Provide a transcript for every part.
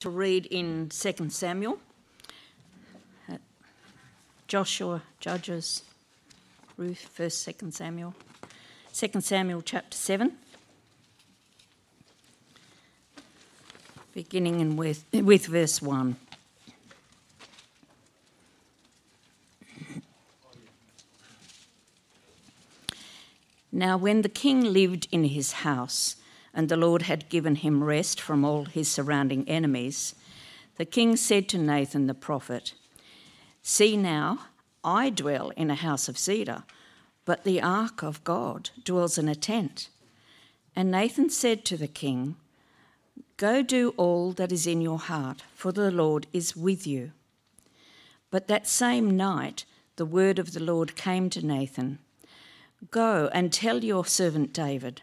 to read in 2 Samuel, Joshua, Judges, Ruth, 1st, 2nd Samuel, 2 Samuel chapter 7, beginning in with, with verse 1. Now, when the king lived in his house, and the Lord had given him rest from all his surrounding enemies, the king said to Nathan the prophet, See now, I dwell in a house of cedar, but the ark of God dwells in a tent. And Nathan said to the king, Go do all that is in your heart, for the Lord is with you. But that same night the word of the Lord came to Nathan Go and tell your servant David,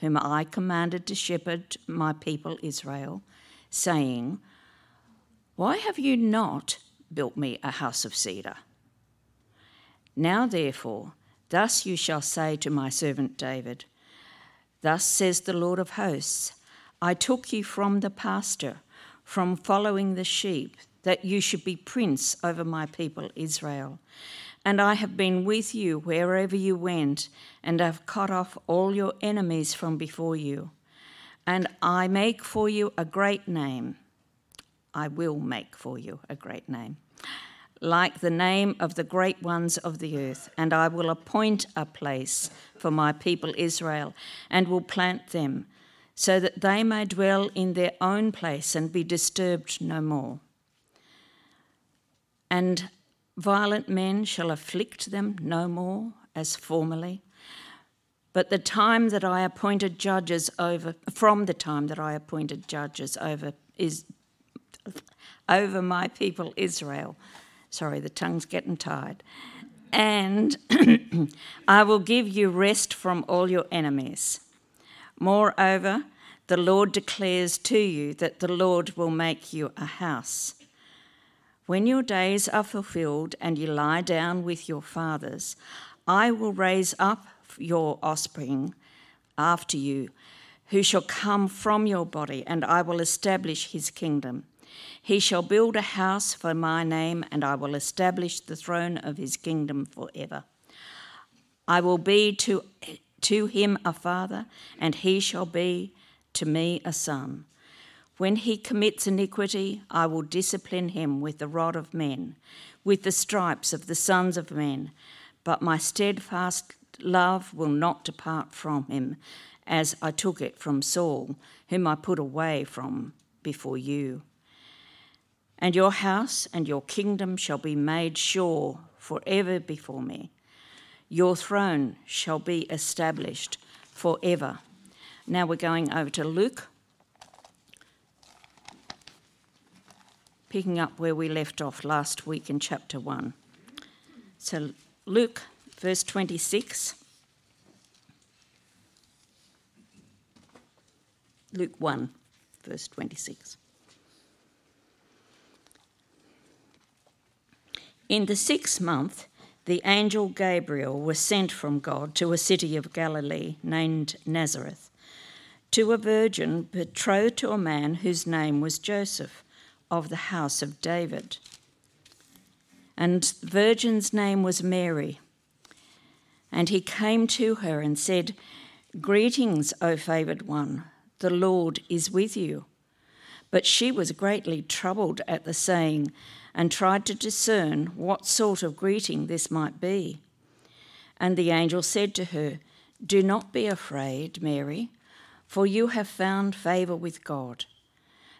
whom I commanded to shepherd my people Israel, saying, Why have you not built me a house of cedar? Now, therefore, thus you shall say to my servant David, Thus says the Lord of hosts, I took you from the pasture, from following the sheep, that you should be prince over my people Israel. And I have been with you wherever you went, and have cut off all your enemies from before you. And I make for you a great name. I will make for you a great name, like the name of the great ones of the earth. And I will appoint a place for my people Israel, and will plant them, so that they may dwell in their own place and be disturbed no more. And Violent men shall afflict them no more as formerly. But the time that I appointed judges over, from the time that I appointed judges over is over my people Israel. Sorry, the tongue's getting tired. And I will give you rest from all your enemies. Moreover, the Lord declares to you that the Lord will make you a house when your days are fulfilled and you lie down with your fathers, I will raise up your offspring after you, who shall come from your body, and I will establish his kingdom. He shall build a house for my name, and I will establish the throne of his kingdom forever. I will be to, to him a father, and he shall be to me a son. When he commits iniquity, I will discipline him with the rod of men, with the stripes of the sons of men. But my steadfast love will not depart from him, as I took it from Saul, whom I put away from before you. And your house and your kingdom shall be made sure forever before me. Your throne shall be established forever. Now we're going over to Luke picking up where we left off last week in chapter 1. So, Luke, verse 26. Luke 1, verse 26. In the sixth month, the angel Gabriel was sent from God to a city of Galilee named Nazareth, to a virgin betrothed to a man whose name was Joseph of the house of David. And the virgin's name was Mary. And he came to her and said, Greetings, O favoured one, the Lord is with you. But she was greatly troubled at the saying and tried to discern what sort of greeting this might be. And the angel said to her, Do not be afraid, Mary, for you have found favour with God.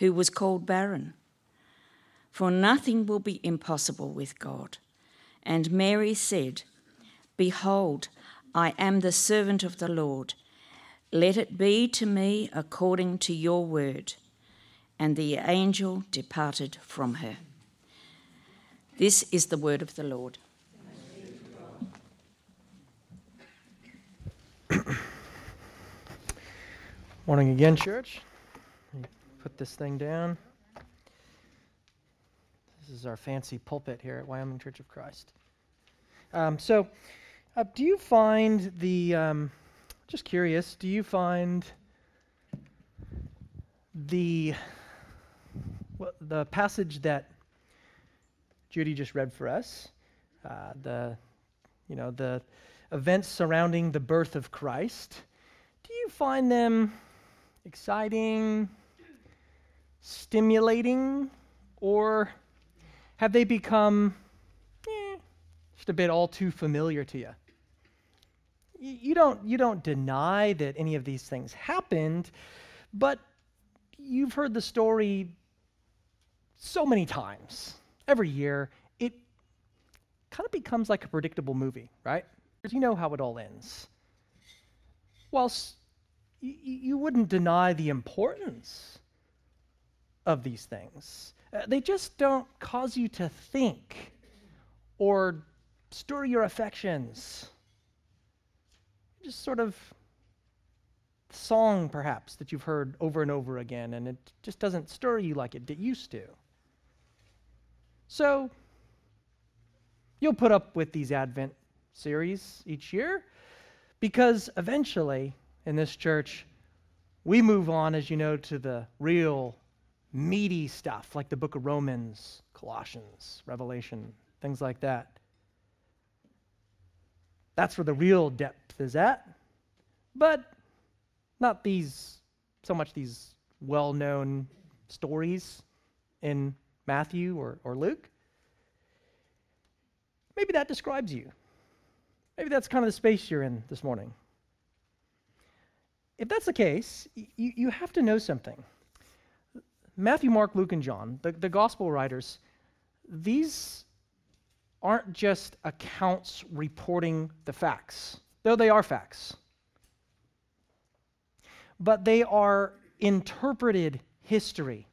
who was called barren. For nothing will be impossible with God. And Mary said, Behold, I am the servant of the Lord. Let it be to me according to your word. And the angel departed from her. This is the word of the Lord. Morning again, church. Put this thing down. This is our fancy pulpit here at Wyoming Church of Christ. Um, so, uh, do you find the, um, just curious, do you find the, well, the passage that Judy just read for us, uh, the, you know, the events surrounding the birth of Christ, do you find them exciting, stimulating, or have they become eh, just a bit all too familiar to you? You don't, you don't deny that any of these things happened, but you've heard the story so many times every year, it kind of becomes like a predictable movie, right? Because you know how it all ends. Whilst you wouldn't deny the importance of these things, uh, they just don't cause you to think or stir your affections. Just sort of song, perhaps, that you've heard over and over again, and it just doesn't stir you like it used to. So you'll put up with these Advent series each year because eventually in this church, we move on, as you know, to the real meaty stuff like the book of Romans, Colossians, Revelation, things like that. That's where the real depth is at. But not these, so much these well known stories in Matthew or, or Luke. Maybe that describes you. Maybe that's kind of the space you're in this morning. If that's the case, you, you have to know something. Matthew, Mark, Luke, and John, the, the gospel writers, these aren't just accounts reporting the facts, though they are facts. But they are interpreted history.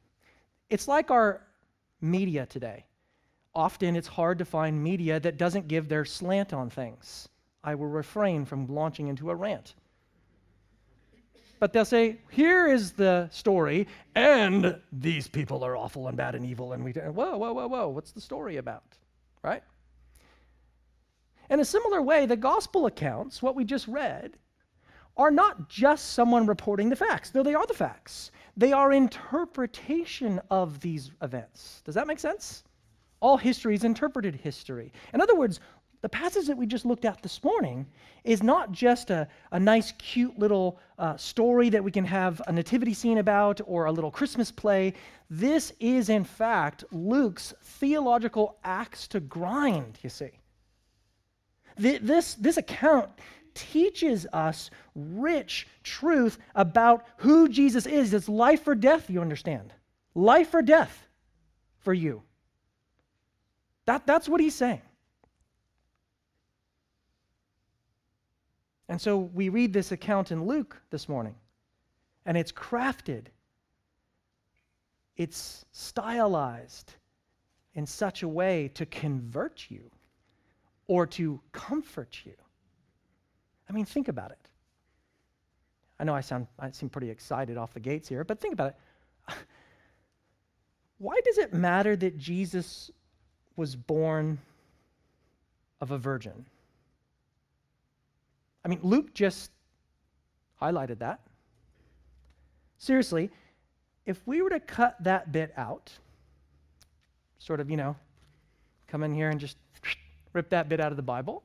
It's like our media today. Often it's hard to find media that doesn't give their slant on things. I will refrain from launching into a rant. But they'll say, here is the story, and these people are awful and bad and evil. And we, whoa, whoa, whoa, whoa, what's the story about? Right? In a similar way, the gospel accounts, what we just read, are not just someone reporting the facts, though they are the facts. They are interpretation of these events. Does that make sense? All history is interpreted history. In other words, the passage that we just looked at this morning is not just a, a nice, cute little uh, story that we can have a nativity scene about or a little Christmas play. This is, in fact, Luke's theological axe to grind, you see. This, this account teaches us rich truth about who Jesus is. It's life or death, you understand. Life or death for you. That, that's what he's saying. And so we read this account in Luke this morning, and it's crafted, it's stylized in such a way to convert you or to comfort you. I mean, think about it. I know I sound I seem pretty excited off the gates here, but think about it. Why does it matter that Jesus was born of a virgin. I mean, Luke just highlighted that. Seriously, if we were to cut that bit out, sort of, you know, come in here and just rip that bit out of the Bible,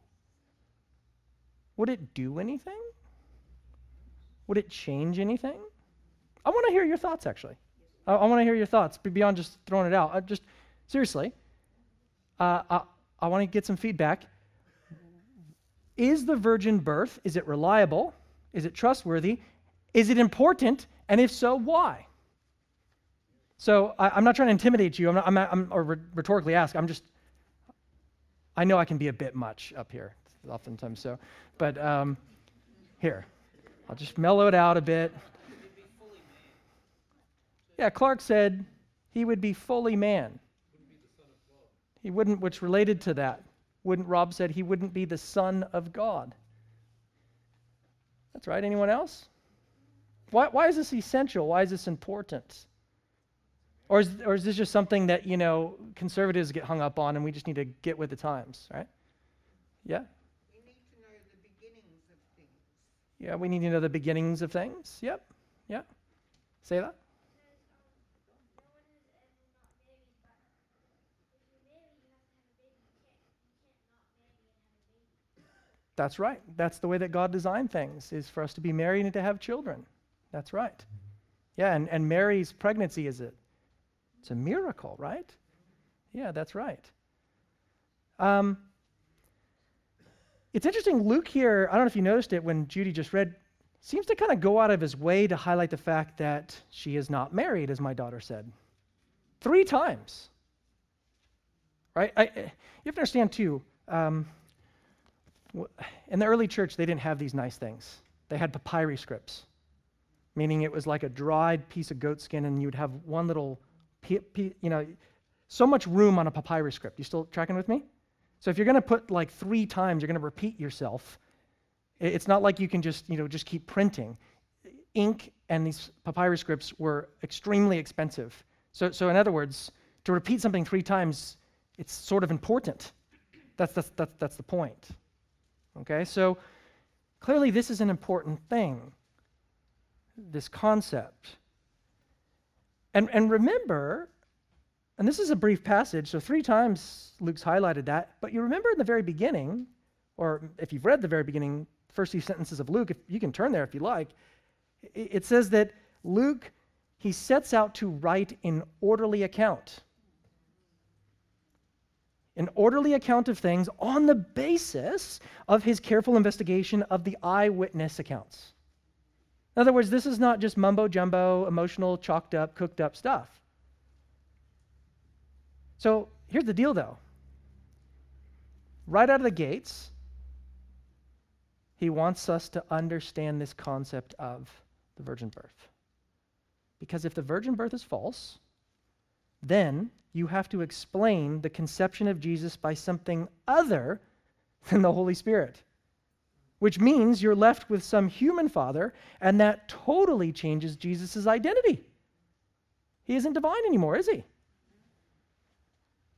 would it do anything? Would it change anything? I want to hear your thoughts, actually. I, I want to hear your thoughts beyond just throwing it out. I just seriously, uh, I, I want to get some feedback. Is the virgin birth, is it reliable? Is it trustworthy? Is it important? And if so, why? So I, am not trying to intimidate you. I'm, not, I'm, I'm or rhetorically ask. I'm just. I know I can be a bit much up here, oftentimes so, but um, here, I'll just mellow it out a bit. Yeah, Clark said he would be fully man. He wouldn't, which related to that. Wouldn't Rob said he wouldn't be the son of God? That's right. Anyone else? Why, why is this essential? Why is this important? Or is, or is this just something that, you know, conservatives get hung up on and we just need to get with the times, right? Yeah? We need to know the beginnings of things. Yeah, we need to know the beginnings of things. Yep. Yeah. Say that. That's right. That's the way that God designed things, is for us to be married and to have children. That's right. Yeah, and, and Mary's pregnancy is it? It's a miracle, right? Yeah, that's right. Um, it's interesting, Luke here, I don't know if you noticed it when Judy just read, seems to kind of go out of his way to highlight the fact that she is not married, as my daughter said. Three times. Right? I, you have to understand, too, um, in the early church, they didn't have these nice things. They had papyri scripts, meaning it was like a dried piece of goat skin, and you'd have one little, you know, so much room on a papyri script. You still tracking with me? So if you're going to put like three times, you're going to repeat yourself. It's not like you can just, you know, just keep printing. Ink and these papyri scripts were extremely expensive. So, so in other words, to repeat something three times, it's sort of important. That's, that's, that's, that's the point. Okay, so clearly this is an important thing, this concept. And, and remember, and this is a brief passage, so three times Luke's highlighted that, but you remember in the very beginning, or if you've read the very beginning, first few sentences of Luke, if you can turn there if you like, it says that Luke, he sets out to write an orderly account an orderly account of things on the basis of his careful investigation of the eyewitness accounts. In other words, this is not just mumbo jumbo, emotional, chalked up, cooked up stuff. So here's the deal, though. Right out of the gates, he wants us to understand this concept of the virgin birth. Because if the virgin birth is false, then you have to explain the conception of Jesus by something other than the Holy Spirit, which means you're left with some human father, and that totally changes Jesus' identity. He isn't divine anymore, is he?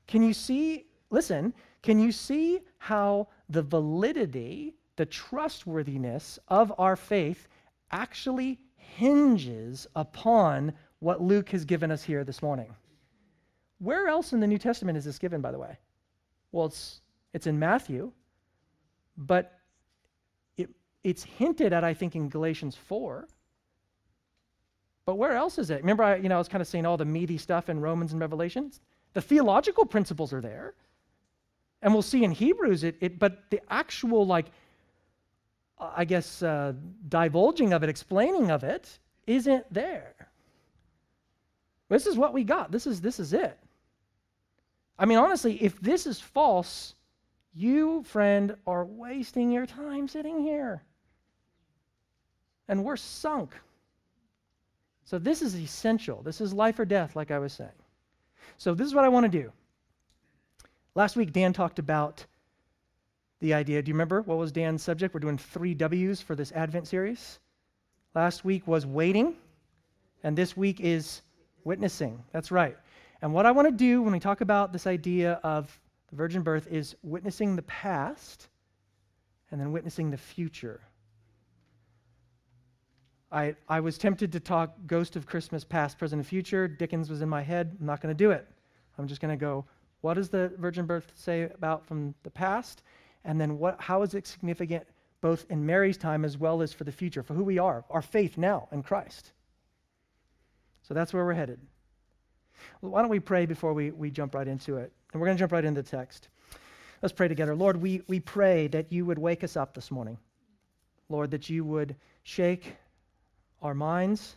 Can you see, listen, can you see how the validity, the trustworthiness of our faith actually hinges upon what Luke has given us here this morning? Where else in the New Testament is this given, by the way? Well, it's, it's in Matthew, but it, it's hinted at, I think, in Galatians 4. But where else is it? Remember, I, you know, I was kind of saying all the meaty stuff in Romans and Revelations? The theological principles are there. And we'll see in Hebrews it, it but the actual, like, I guess, uh, divulging of it, explaining of it, isn't there. This is what we got. This is, this is it. I mean, honestly, if this is false, you, friend, are wasting your time sitting here. And we're sunk. So, this is essential. This is life or death, like I was saying. So, this is what I want to do. Last week, Dan talked about the idea. Do you remember what was Dan's subject? We're doing three W's for this Advent series. Last week was waiting, and this week is witnessing. That's right. And what I want to do when we talk about this idea of The virgin birth is witnessing the past and then witnessing the future. I, I was tempted to talk Ghost of Christmas Past, Present, and Future. Dickens was in my head. I'm not going to do it. I'm just going to go, what does the virgin birth say about from the past? And then what, how is it significant both in Mary's time as well as for the future, for who we are, our faith now in Christ? So that's where we're headed. Well, why don't we pray before we, we jump right into it? And we're going to jump right into the text. Let's pray together. Lord, we, we pray that you would wake us up this morning. Lord, that you would shake our minds,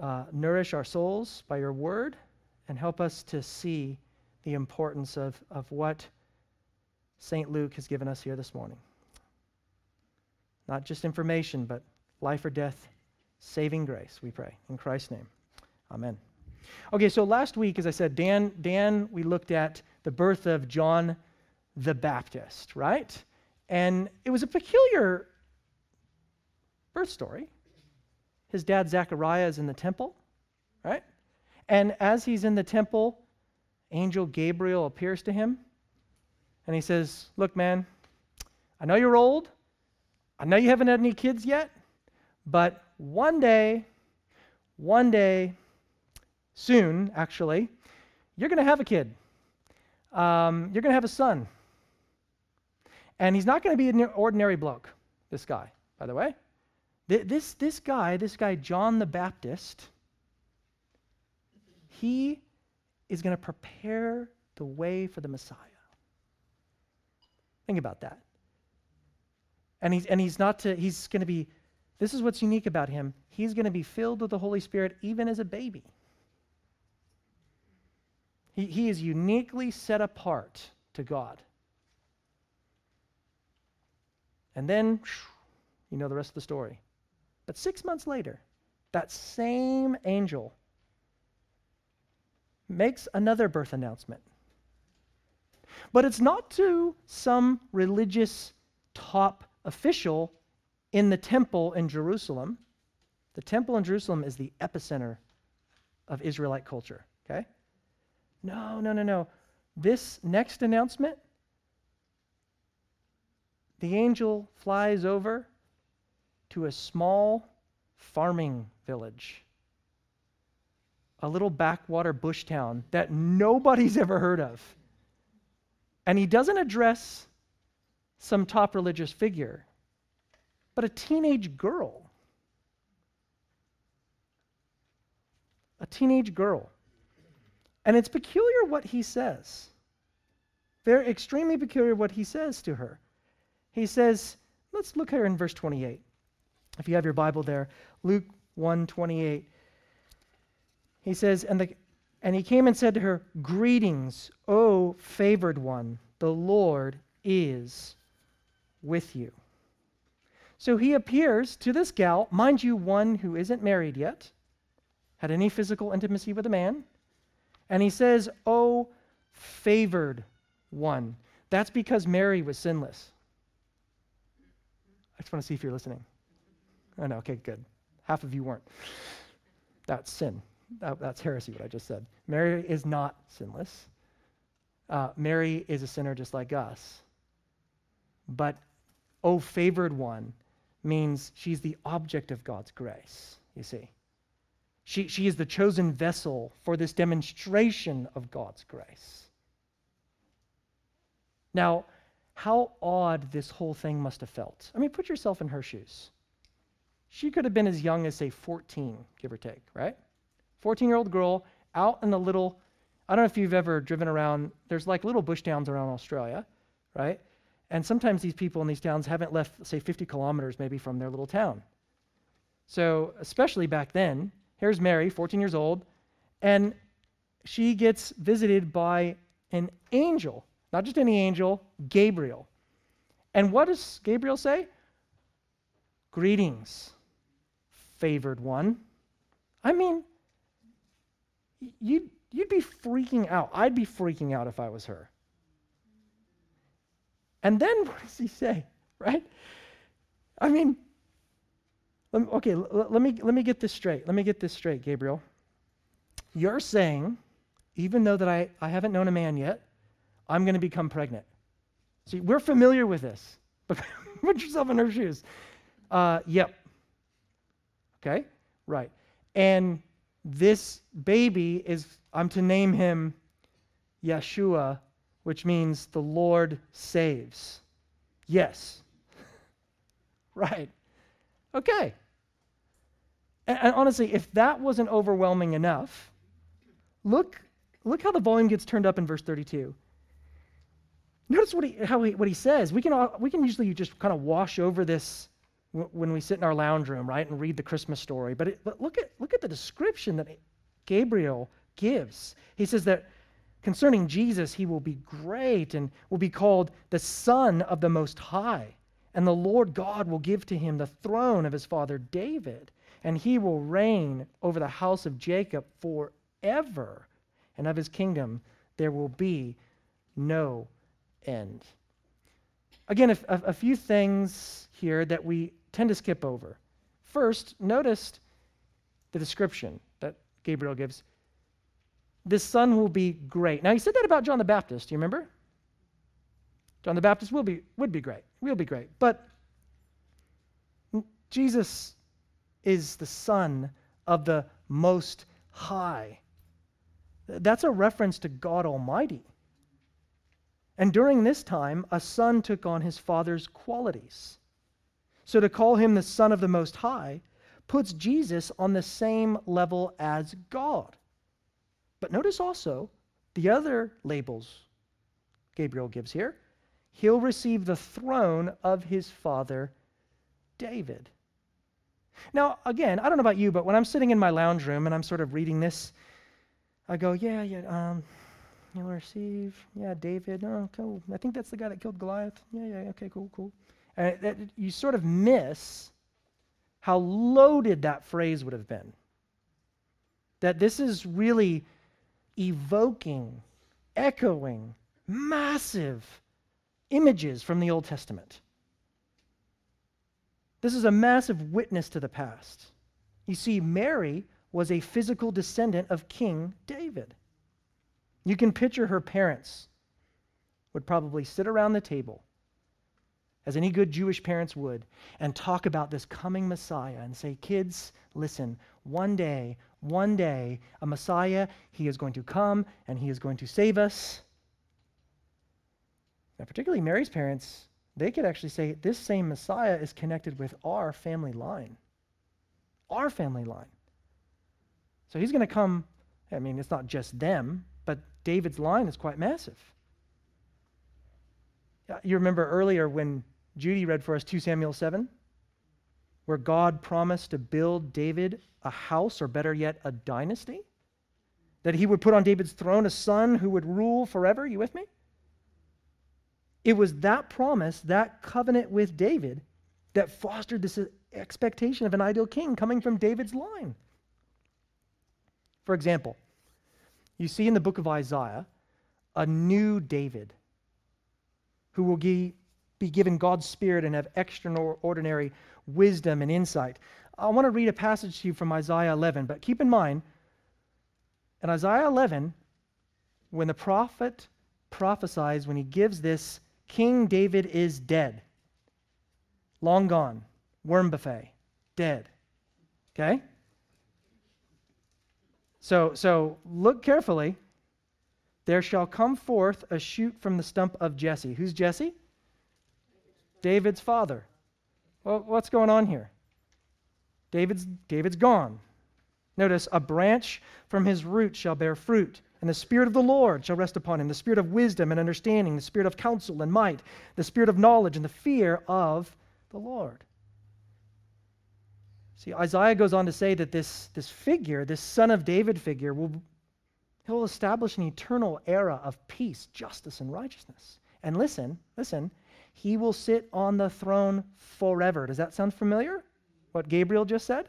uh, nourish our souls by your word, and help us to see the importance of, of what St. Luke has given us here this morning. Not just information, but life or death, saving grace, we pray. In Christ's name, amen. Okay, so last week, as I said, Dan, Dan, we looked at the birth of John the Baptist, right? And it was a peculiar birth story. His dad, Zechariah, is in the temple, right? And as he's in the temple, angel Gabriel appears to him and he says, Look, man, I know you're old. I know you haven't had any kids yet, but one day, one day, soon, actually, you're going to have a kid. Um, you're going to have a son. And he's not going to be an ordinary bloke, this guy, by the way. This, this guy, this guy, John the Baptist, he is going to prepare the way for the Messiah. Think about that. And he's, and he's not to, he's going to be, this is what's unique about him. He's going to be filled with the Holy Spirit even as a baby. He, he is uniquely set apart to God. And then, you know the rest of the story. But six months later, that same angel makes another birth announcement. But it's not to some religious top official in the temple in Jerusalem. The temple in Jerusalem is the epicenter of Israelite culture, okay? No, no, no, no. This next announcement, the angel flies over to a small farming village, a little backwater bush town that nobody's ever heard of. And he doesn't address some top religious figure, but a teenage girl. A teenage girl. And it's peculiar what he says. Very extremely peculiar what he says to her. He says, let's look here in verse 28. If you have your Bible there, Luke 1:28. He says, and, the, and he came and said to her, Greetings, O favored one, the Lord is with you. So he appears to this gal, mind you, one who isn't married yet, had any physical intimacy with a man, and he says, Oh, favored one. That's because Mary was sinless. I just want to see if you're listening. Oh, no, okay, good. Half of you weren't. That's sin. That, that's heresy, what I just said. Mary is not sinless. Uh, Mary is a sinner just like us. But, oh, favored one means she's the object of God's grace, you see. She, she is the chosen vessel for this demonstration of God's grace. Now, how odd this whole thing must have felt. I mean, put yourself in her shoes. She could have been as young as, say, 14, give or take, right? 14 year old girl out in the little, I don't know if you've ever driven around, there's like little bush towns around Australia, right? And sometimes these people in these towns haven't left, say, 50 kilometers maybe from their little town. So, especially back then, here's Mary, 14 years old, and she gets visited by an angel, not just any angel, Gabriel. And what does Gabriel say? Greetings, favored one. I mean, you'd, you'd be freaking out. I'd be freaking out if I was her. And then what does he say, right? I mean, okay, let me, let me get this straight. Let me get this straight, Gabriel. You're saying, even though that I, I haven't known a man yet, I'm going to become pregnant. See, we're familiar with this, but put yourself in her shoes. Uh, yep. Okay, right. And this baby is, I'm to name him Yeshua, which means the Lord saves. Yes. right. Okay. And, and, honestly, if that wasn't overwhelming enough, look, look how the volume gets turned up in verse 32. Notice what he, how he, what he says. We can, we can usually just kind of wash over this when we sit in our lounge room, right, and read the Christmas story. But, it, but look, at, look at the description that Gabriel gives. He says that concerning Jesus, he will be great and will be called the Son of the Most High. And the Lord God will give to him the throne of his father David, and he will reign over the house of Jacob forever. And of his kingdom there will be no end. Again, a, a, few things here that we tend to skip over. First, notice the description that Gabriel gives. This son will be great. Now, he said that about John the Baptist. Do you remember? John the Baptist will be, would be great. Will be great. But Jesus is the Son of the Most High. That's a reference to God Almighty. And during this time, a son took on his father's qualities. So to call him the Son of the Most High puts Jesus on the same level as God. But notice also the other labels Gabriel gives here. He'll receive the throne of his father David. Now, again, I don't know about you, but when I'm sitting in my lounge room and I'm sort of reading this, I go, yeah, yeah, um, You'll receive, yeah, David. Oh, cool. I think that's the guy that killed Goliath. Yeah, yeah, okay, cool, cool. And that, you sort of miss how loaded that phrase would have been. That this is really evoking, echoing, massive images from the Old Testament. This is a massive witness to the past. You see, Mary was a physical descendant of King David. You can picture her parents would probably sit around the table, as any good Jewish parents would, and talk about this coming Messiah and say, Kids, listen, one day, one day, a Messiah, he is going to come and he is going to save us. Now, particularly Mary's parents, they could actually say, This same Messiah is connected with our family line. Our family line. So he's going to come. I mean, it's not just them, but David's line is quite massive. You remember earlier when Judy read for us 2 Samuel 7, where God promised to build David a house, or better yet, a dynasty? That he would put on David's throne a son who would rule forever. You with me? It was that promise, that covenant with David, that fostered this expectation of an ideal king coming from David's line. For example, you see in the book of Isaiah a new David who will be given God's Spirit and have extraordinary wisdom and insight. I want to read a passage to you from Isaiah 11, but keep in mind, in Isaiah 11, when the prophet prophesies, when he gives this, King David is dead, long gone, worm buffet, dead. Okay? So, so look carefully. There shall come forth a shoot from the stump of Jesse. Who's Jesse? David's father. Well, what's going on here? David's, David's gone. Notice, a branch from his root shall bear fruit, and the Spirit of the Lord shall rest upon him the Spirit of wisdom and understanding, the Spirit of counsel and might, the Spirit of knowledge and the fear of the Lord. See, Isaiah goes on to say that this, this figure, this son of David figure, will he'll establish an eternal era of peace, justice, and righteousness. And listen, listen, he will sit on the throne forever. Does that sound familiar? What Gabriel just said?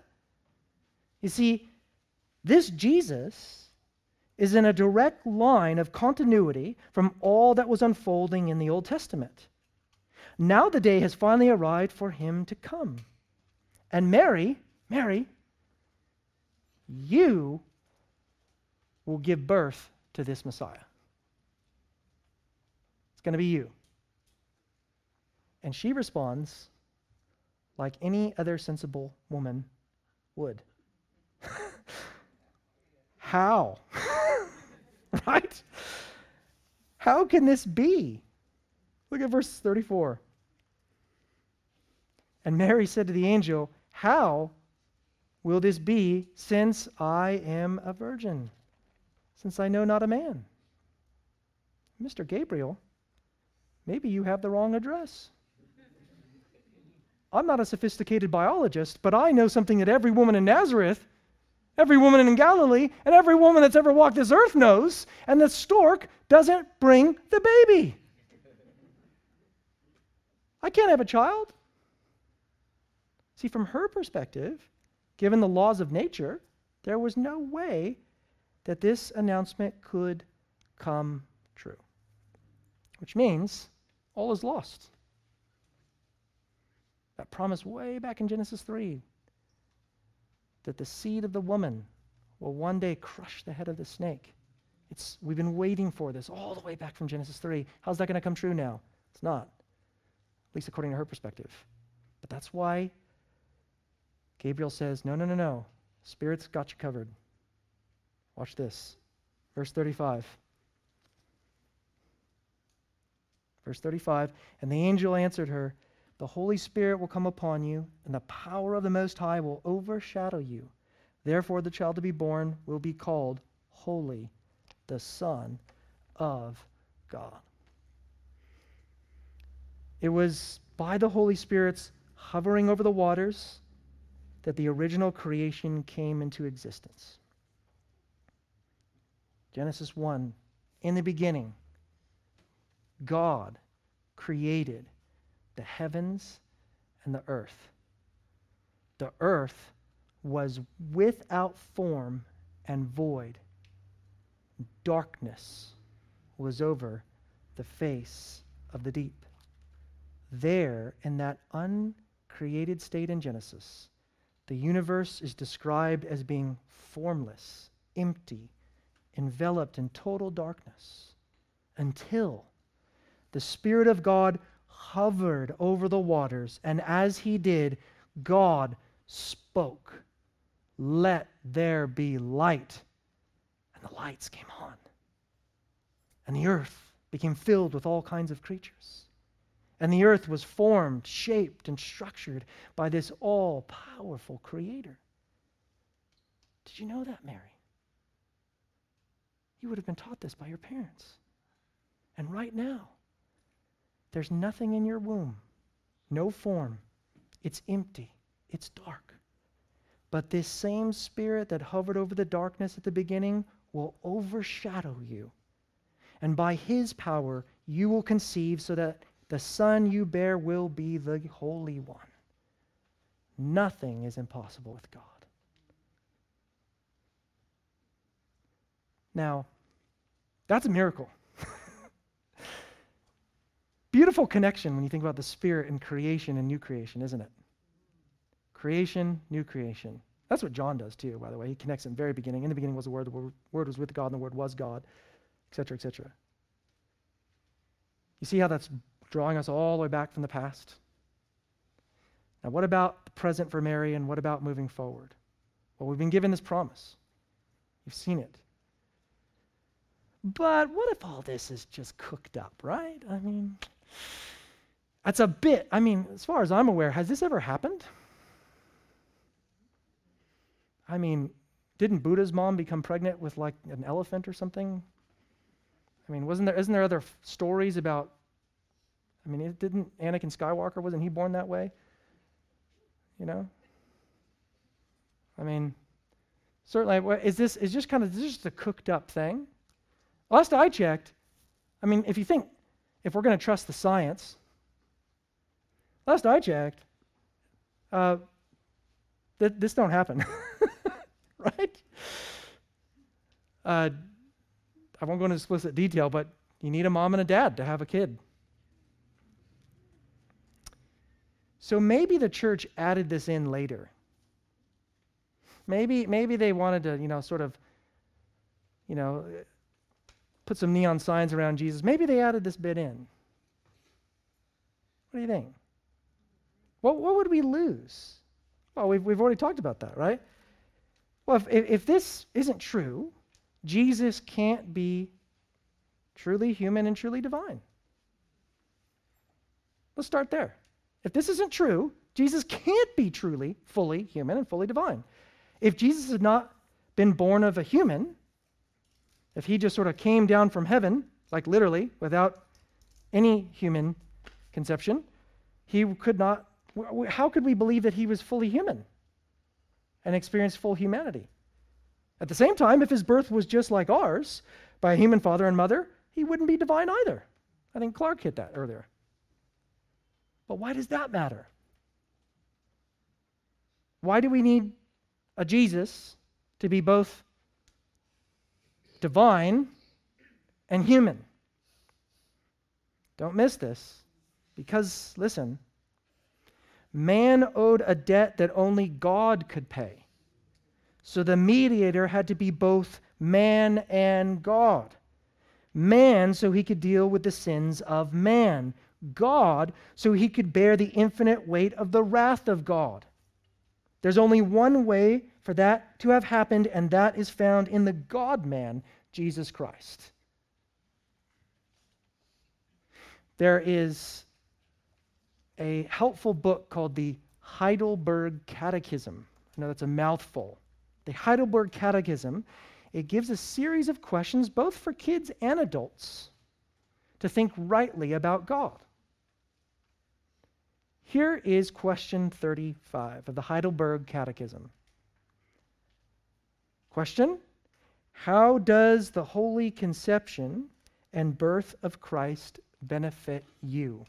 You see, this Jesus is in a direct line of continuity from all that was unfolding in the Old Testament. Now the day has finally arrived for him to come. And Mary, Mary, you will give birth to this Messiah. It's going to be you. And she responds like any other sensible woman would. How? right? How can this be? Look at verse 34. And Mary said to the angel, How will this be since I am a virgin, since I know not a man? Mr. Gabriel, maybe you have the wrong address. I'm not a sophisticated biologist, but I know something that every woman in Nazareth, every woman in Galilee, and every woman that's ever walked this earth knows, and the stork doesn't bring the baby. I can't have a child. See, from her perspective, given the laws of nature, there was no way that this announcement could come true. Which means all is lost. That promise way back in Genesis 3 that the seed of the woman will one day crush the head of the snake. It's, we've been waiting for this all the way back from Genesis 3. How's that going to come true now? It's not, at least according to her perspective. But that's why Gabriel says, No, no, no, no. Spirit's got you covered. Watch this. Verse 35. Verse 35 And the angel answered her, The Holy Spirit will come upon you, and the power of the Most High will overshadow you. Therefore, the child to be born will be called Holy, the Son of God. It was by the Holy Spirit's hovering over the waters that the original creation came into existence. Genesis 1 In the beginning, God created the heavens and the earth. The earth was without form and void. Darkness was over the face of the deep. There, in that uncreated state in Genesis, the universe is described as being formless, empty, enveloped in total darkness until the Spirit of God hovered over the waters, and as he did, God spoke, Let there be light. And the lights came on. And the earth became filled with all kinds of creatures. And the earth was formed, shaped, and structured by this all powerful Creator. Did you know that, Mary? You would have been taught this by your parents. And right now, there's nothing in your womb, no form. It's empty, it's dark. But this same spirit that hovered over the darkness at the beginning will overshadow you. And by his power, you will conceive so that the son you bear will be the Holy One. Nothing is impossible with God. Now, that's a miracle. Beautiful connection when you think about the Spirit and creation and new creation, isn't it? Creation, new creation. That's what John does too, by the way. He connects in the very beginning. In the beginning was the Word, the Word was with God, and the Word was God, etc., etc. You see how that's drawing us all the way back from the past? Now, what about the present for Mary, and what about moving forward? Well, we've been given this promise. You've seen it. But what if all this is just cooked up, right? I mean, that's a bit, I mean, as far as I'm aware, has this ever happened? I mean, didn't Buddha's mom become pregnant with like an elephant or something? I mean, wasn't there isn't there other f- stories about I mean, it didn't Anakin Skywalker wasn't he born that way? You know? I mean, certainly is this is just kind of this is just a cooked up thing? Last I checked, I mean, if you think if we're going to trust the science, last I checked, uh, th- this don't happen, right? Uh, I won't go into explicit detail, but you need a mom and a dad to have a kid. So maybe the church added this in later. Maybe, maybe they wanted to, you know, sort of, you know, put some neon signs around Jesus. Maybe they added this bit in. What do you think? What, what would we lose? Well, we've, we've already talked about that, right? Well, if, if this isn't true, Jesus can't be truly human and truly divine. Let's start there. If this isn't true, Jesus can't be truly, fully human and fully divine. If Jesus had not been born of a human, if he just sort of came down from heaven, like literally, without any human conception, he could not. How could we believe that he was fully human and experienced full humanity? At the same time, if his birth was just like ours, by a human father and mother, he wouldn't be divine either. I think Clark hit that earlier. But why does that matter? Why do we need a Jesus to be both divine and human? Don't miss this. Because, listen, man owed a debt that only God could pay. So the mediator had to be both man and God. Man, so he could deal with the sins of man. God, so he could bear the infinite weight of the wrath of God. There's only one way for that to have happened, and that is found in the God man, Jesus Christ. There is a helpful book called the Heidelberg Catechism. I know that's a mouthful. The Heidelberg Catechism, it gives a series of questions both for kids and adults to think rightly about God. Here is question 35 of the Heidelberg Catechism. Question How does the holy conception and birth of Christ benefit you?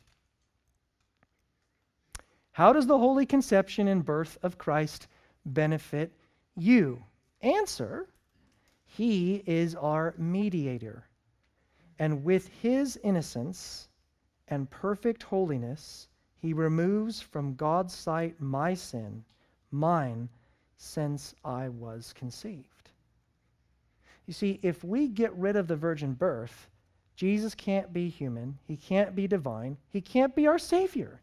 How does the holy conception and birth of Christ benefit you? Answer He is our mediator. And with his innocence and perfect holiness, he removes from God's sight my sin, mine, since I was conceived. You see, if we get rid of the virgin birth, Jesus can't be human, he can't be divine, he can't be our Savior.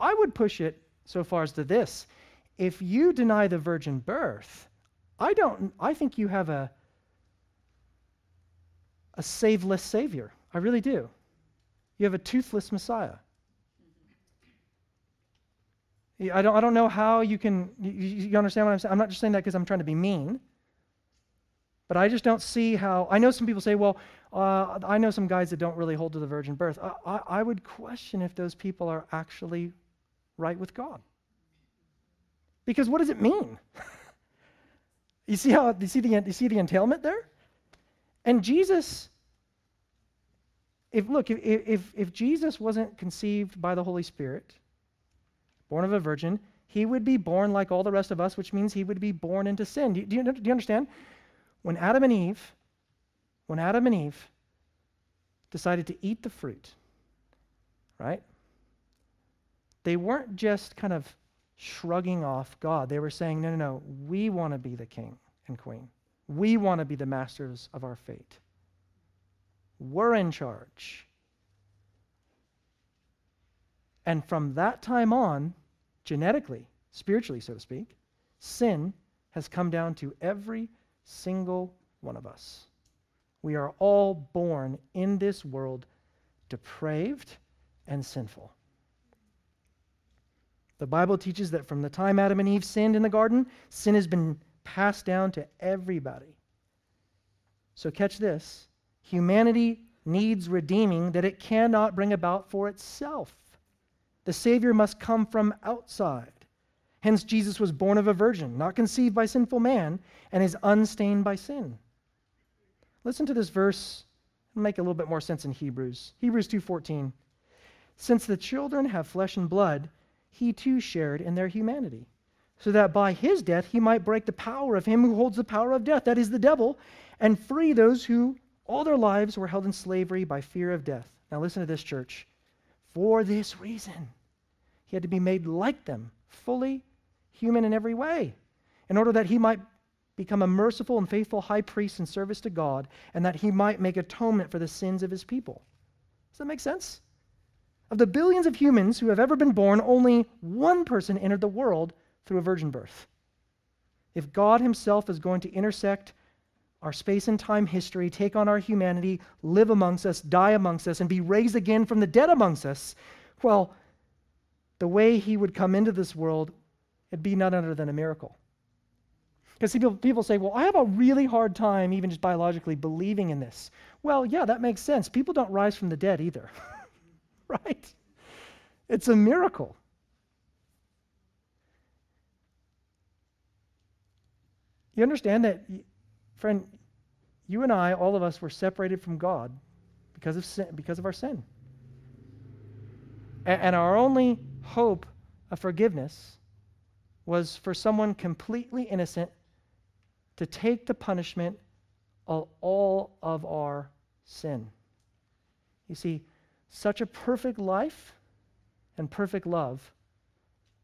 I would push it so far as to this. If you deny the virgin birth, I don't I think you have a a saveless savior. I really do. You have a toothless Messiah. I don't, I don't know how you can, you, understand what I'm saying? I'm not just saying that because I'm trying to be mean. But I just don't see how. I know some people say, well, uh, I know some guys that don't really hold to the virgin birth. I, I, I would question if those people are actually right with God. Because what does it mean? you see how you see the you see the entailment there? And Jesus if look, if, if, if Jesus wasn't conceived by the Holy Spirit, born of a virgin, he would be born like all the rest of us, which means he would be born into sin. Do you, do you, do you understand? When Adam and Eve, when Adam and Eve decided to eat the fruit, right? They weren't just kind of shrugging off God. They were saying, no, no, no, we want to be the king and queen. We want to be the masters of our fate. We're in charge. And from that time on, genetically, spiritually, so to speak, sin has come down to every single one of us. We are all born in this world depraved and sinful. The Bible teaches that from the time Adam and Eve sinned in the garden, sin has been passed down to everybody. So, catch this Humanity needs redeeming that it cannot bring about for itself. The Savior must come from outside. Hence, Jesus was born of a virgin, not conceived by sinful man, and is unstained by sin. Listen to this verse. It'll make a little bit more sense in Hebrews. Hebrews 2:14. Since the children have flesh and blood, he too shared in their humanity, so that by his death he might break the power of him who holds the power of death, that is the devil, and free those who all their lives were held in slavery by fear of death. Now, listen to this, church. For this reason, he had to be made like them, fully human in every way, in order that he might become a merciful and faithful high priest in service to God, and that he might make atonement for the sins of his people. Does that make sense? Of the billions of humans who have ever been born, only one person entered the world through a virgin birth. If God himself is going to intersect our space and time history, take on our humanity, live amongst us, die amongst us, and be raised again from the dead amongst us, well, the way he would come into this world, it'd be none other than a miracle. Because people, people say, well, I have a really hard time, even just biologically, believing in this. Well, yeah, that makes sense. People don't rise from the dead either, right? It's a miracle. You understand that, friend, you and I, all of us, were separated from God because of sin, because of our sin. And, and our only hope of forgiveness was for someone completely innocent to take the punishment of all of our sin. You see, such a perfect life and perfect love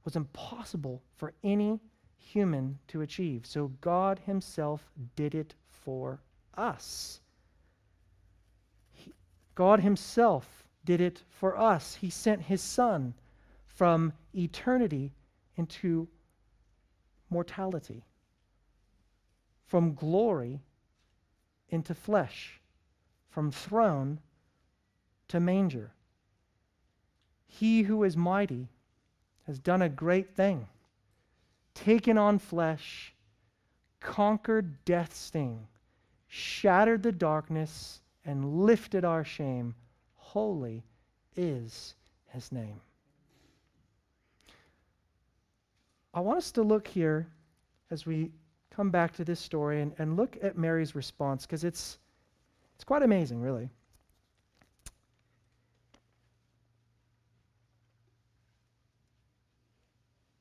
was impossible for any human to achieve. So God Himself did it for us. He, God Himself did it for us. He sent His Son from eternity into mortality, from glory into flesh, from throne to manger. He who is mighty has done a great thing taken on flesh, conquered death's sting, shattered the darkness, and lifted our shame. Holy is his name. I want us to look here as we come back to this story and, and look at Mary's response because it's, it's quite amazing, really.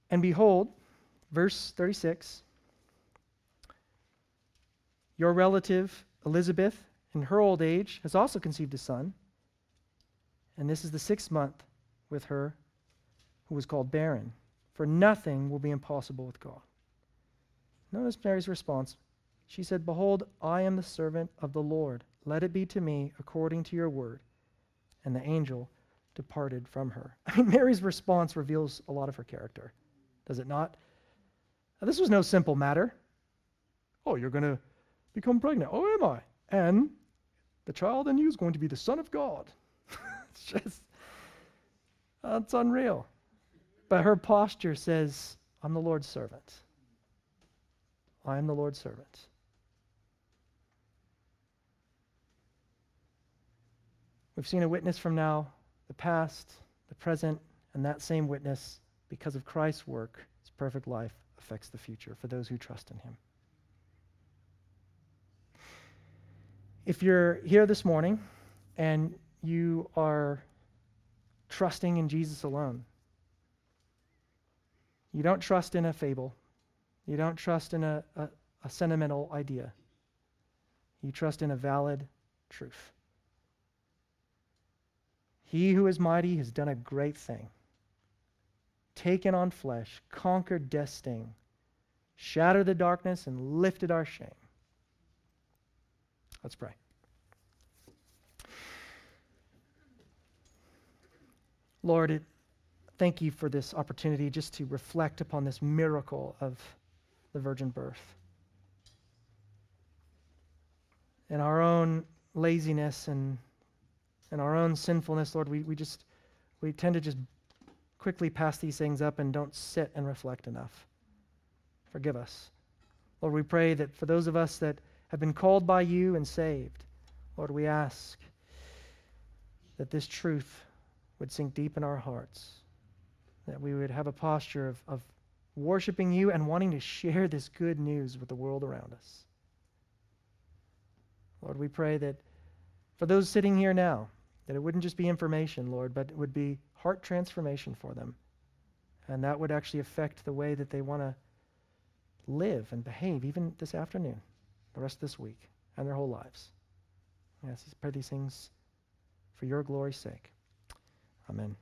And behold, Verse 36 Your relative Elizabeth, in her old age, has also conceived a son, and this is the sixth month with her who was called barren, for nothing will be impossible with God. Notice Mary's response. She said, Behold, I am the servant of the Lord. Let it be to me according to your word. And the angel departed from her. I mean, Mary's response reveals a lot of her character, does it not? Now, this was no simple matter. Oh, you're going to become pregnant. Oh, am I? And the child in you is going to be the Son of God. it's just, that's unreal. But her posture says, I'm the Lord's servant. I am the Lord's servant. We've seen a witness from now, the past, the present, and that same witness, because of Christ's work, his perfect life, affects the future for those who trust in Him. If you're here this morning and you are trusting in Jesus alone, you don't trust in a fable, you don't trust in a, a, a sentimental idea, you trust in a valid truth. He who is mighty has done a great thing taken on flesh, conquered death's sting, shattered the darkness, and lifted our shame. Let's pray. Lord, it, thank you for this opportunity just to reflect upon this miracle of the virgin birth. In our own laziness and, and our own sinfulness, Lord, we, we just we tend to just quickly pass these things up and don't sit and reflect enough. Forgive us. Lord, we pray that for those of us that have been called by you and saved, Lord, we ask that this truth would sink deep in our hearts, that we would have a posture of, of worshiping you and wanting to share this good news with the world around us. Lord, we pray that for those sitting here now, that it wouldn't just be information, Lord, but it would be heart transformation for them. And that would actually affect the way that they want to live and behave, even this afternoon, the rest of this week, and their whole lives. Yes, pray these things for your glory's sake. Amen.